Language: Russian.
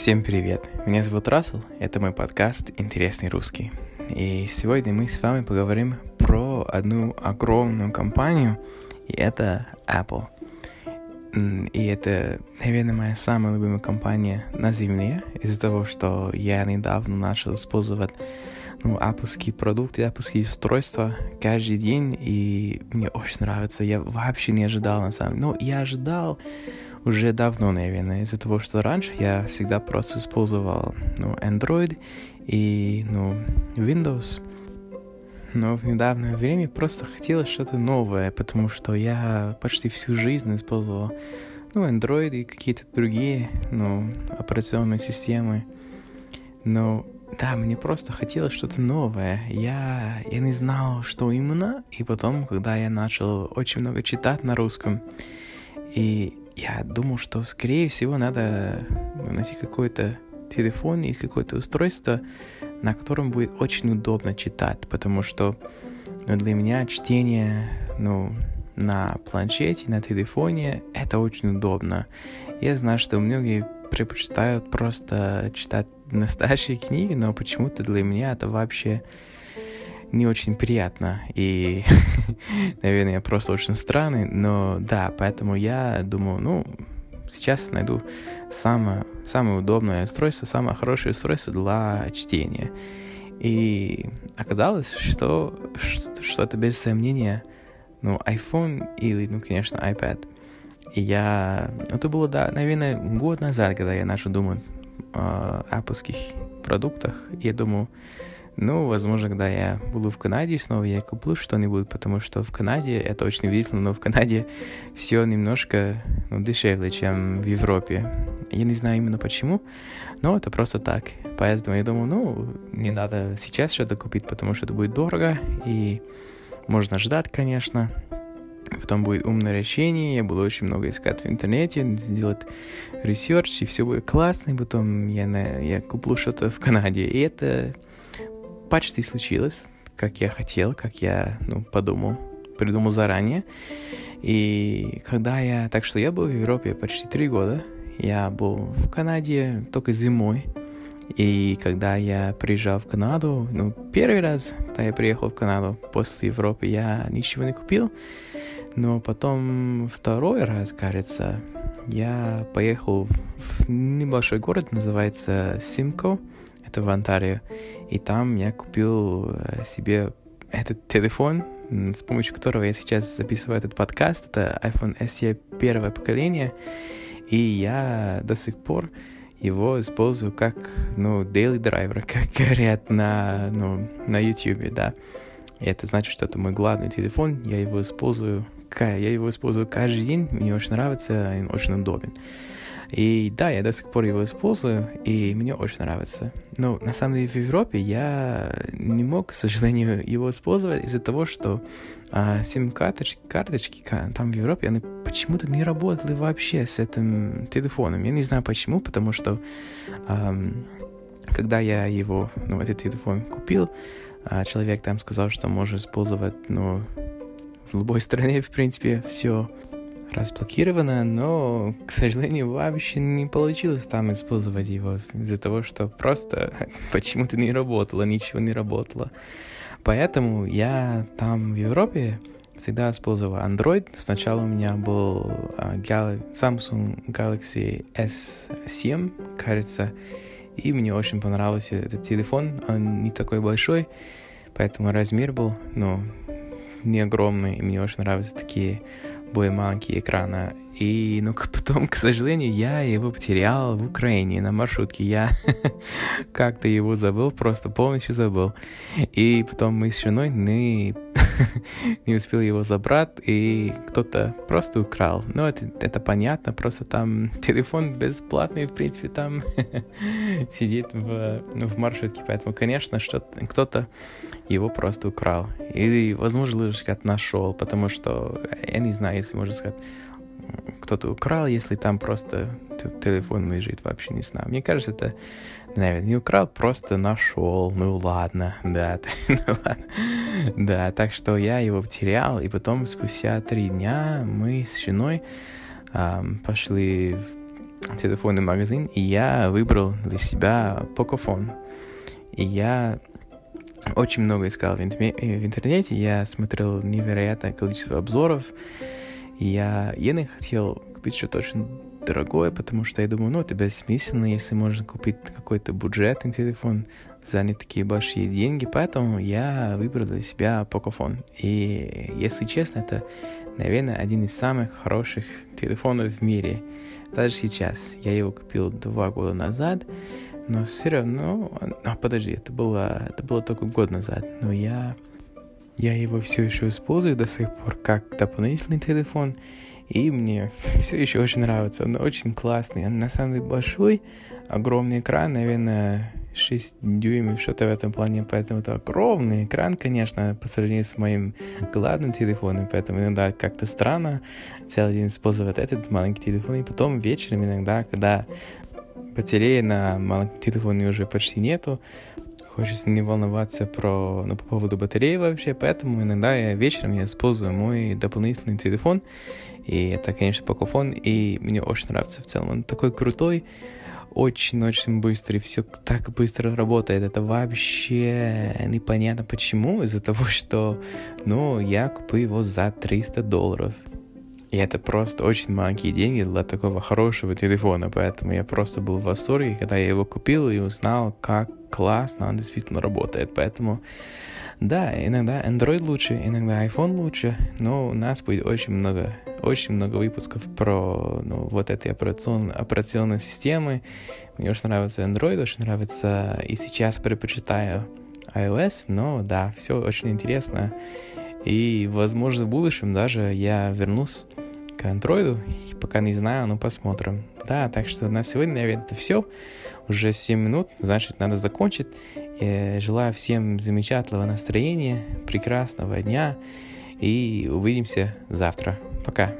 Всем привет! Меня зовут Рассел, это мой подкаст «Интересный русский». И сегодня мы с вами поговорим про одну огромную компанию, и это Apple. И это, наверное, моя самая любимая компания на Земле, из-за того, что я недавно начал использовать ну, Apple продукты, Apple устройства каждый день, и мне очень нравится. Я вообще не ожидал, на самом деле. Ну, я ожидал, уже давно, наверное, из-за того, что раньше я всегда просто использовал ну, Android и ну, Windows. Но в недавнее время просто хотелось что-то новое, потому что я почти всю жизнь использовал ну, Android и какие-то другие ну, операционные системы. Но да, мне просто хотелось что-то новое. Я, я не знал, что именно. И потом, когда я начал очень много читать на русском, и я думал, что, скорее всего, надо найти какой-то телефон и какое-то устройство, на котором будет очень удобно читать, потому что ну, для меня чтение ну, на планшете, на телефоне, это очень удобно. Я знаю, что многие предпочитают просто читать настоящие книги, но почему-то для меня это вообще не очень приятно. И, наверное, я просто очень странный, но да, поэтому я думаю, ну, сейчас найду самое, самое удобное устройство, самое хорошее устройство для чтения. И оказалось, что, что это без сомнения, ну, iPhone или, ну, конечно, iPad. И я... Это было, да, наверное, год назад, когда я начал думать о Apple продуктах. Я думаю, ну, возможно, когда я буду в Канаде снова, я куплю что-нибудь, потому что в Канаде это очень удивительно, но в Канаде все немножко ну, дешевле, чем в Европе. Я не знаю именно почему, но это просто так. Поэтому я думаю, ну, не надо сейчас что-то купить, потому что это будет дорого, и можно ждать, конечно. Потом будет умное решение, я буду очень много искать в интернете, сделать research, и все будет классно, и потом я, на, я куплю что-то в Канаде. И это почти случилось, как я хотел, как я, ну, подумал, придумал заранее. И когда я... Так что я был в Европе почти три года. Я был в Канаде только зимой. И когда я приезжал в Канаду, ну, первый раз, когда я приехал в Канаду после Европы, я ничего не купил. Но потом второй раз, кажется, я поехал в небольшой город, называется Симко это в Онтарио. И там я купил э, себе этот телефон, с помощью которого я сейчас записываю этот подкаст. Это iPhone SE первое поколение. И я до сих пор его использую как, ну, daily driver, как говорят на, ну, на YouTube, да. И это значит, что это мой главный телефон, я его использую, я его использую каждый день, мне очень нравится, он очень удобен. И да, я до сих пор его использую, и мне очень нравится. Но на самом деле в Европе я не мог, к сожалению, его использовать из-за того, что а, сим-карточки, карточки там в Европе, они почему-то не работали вообще с этим телефоном. Я не знаю почему, потому что а, когда я его, ну, этот телефон купил, а, человек там сказал, что может использовать, ну, в любой стране, в принципе, все разблокировано, но, к сожалению, вообще не получилось там использовать его из-за того, что просто почему-то не работало, ничего не работало. Поэтому я там в Европе всегда использовал Android. Сначала у меня был Gal Samsung Galaxy S7, кажется, и мне очень понравился этот телефон. Он не такой большой, поэтому размер был, ну, не огромный, и мне очень нравятся такие более маленькие экраны. И, ну, потом, к сожалению, я его потерял в Украине на маршрутке. Я как-то его забыл, просто полностью забыл. И потом мы с женой не, не успели его забрать, и кто-то просто украл. Ну, это, это понятно, просто там телефон бесплатный, в принципе, там сидит в, ну, в маршрутке. Поэтому, конечно, что кто-то его просто украл. Или, возможно, сказать, нашел, потому что, я не знаю, если можно сказать, кто-то украл, если там просто телефон лежит, вообще не знаю. Мне кажется, это, наверное, не украл, просто нашел. Ну ладно, да, ну ладно. Да, так что я его потерял, и потом спустя три дня мы с женой эм, пошли телефонный магазин, и я выбрал для себя Pocophone. И я очень много искал в, интернете, я смотрел невероятное количество обзоров, я, я не хотел купить что-то очень дорогое, потому что я думаю, ну, это бессмысленно, если можно купить какой-то бюджетный телефон за не такие большие деньги, поэтому я выбрал для себя Pocophone. И, если честно, это, наверное, один из самых хороших телефонов в мире. Даже сейчас. Я его купил два года назад, но все равно... А, подожди, это было, это было только год назад, но я... Я его все еще использую до сих пор как дополнительный телефон, и мне все еще очень нравится. Он очень классный. Он на самом деле большой, огромный экран, наверное, 6 дюймов, что-то в этом плане, поэтому это огромный экран, конечно, по сравнению с моим главным телефоном, поэтому иногда как-то странно целый день использовать этот маленький телефон, и потом вечером иногда, когда батареи на маленьком телефоне уже почти нету, хочется не волноваться про, ну, по поводу батареи вообще, поэтому иногда я вечером я использую мой дополнительный телефон, и это, конечно, покофон, и мне очень нравится в целом. Он такой крутой, очень-очень быстрый, все так быстро работает. Это вообще непонятно почему, из-за того, что, ну, я купил его за 300 долларов. И это просто очень маленькие деньги для такого хорошего телефона, поэтому я просто был в восторге, когда я его купил и узнал, как классно он действительно работает. Поэтому, да, иногда Android лучше, иногда iPhone лучше, но у нас будет очень много очень много выпусков про ну, вот этой операцион, операционной системы. Мне очень нравится Android, очень нравится и сейчас предпочитаю iOS, но да, все очень интересно. И, возможно, в будущем даже я вернусь к Android, пока не знаю, но посмотрим. Да, так что на сегодня, наверное, это все. Уже 7 минут, значит, надо закончить. Я желаю всем замечательного настроения, прекрасного дня и увидимся завтра. Пока.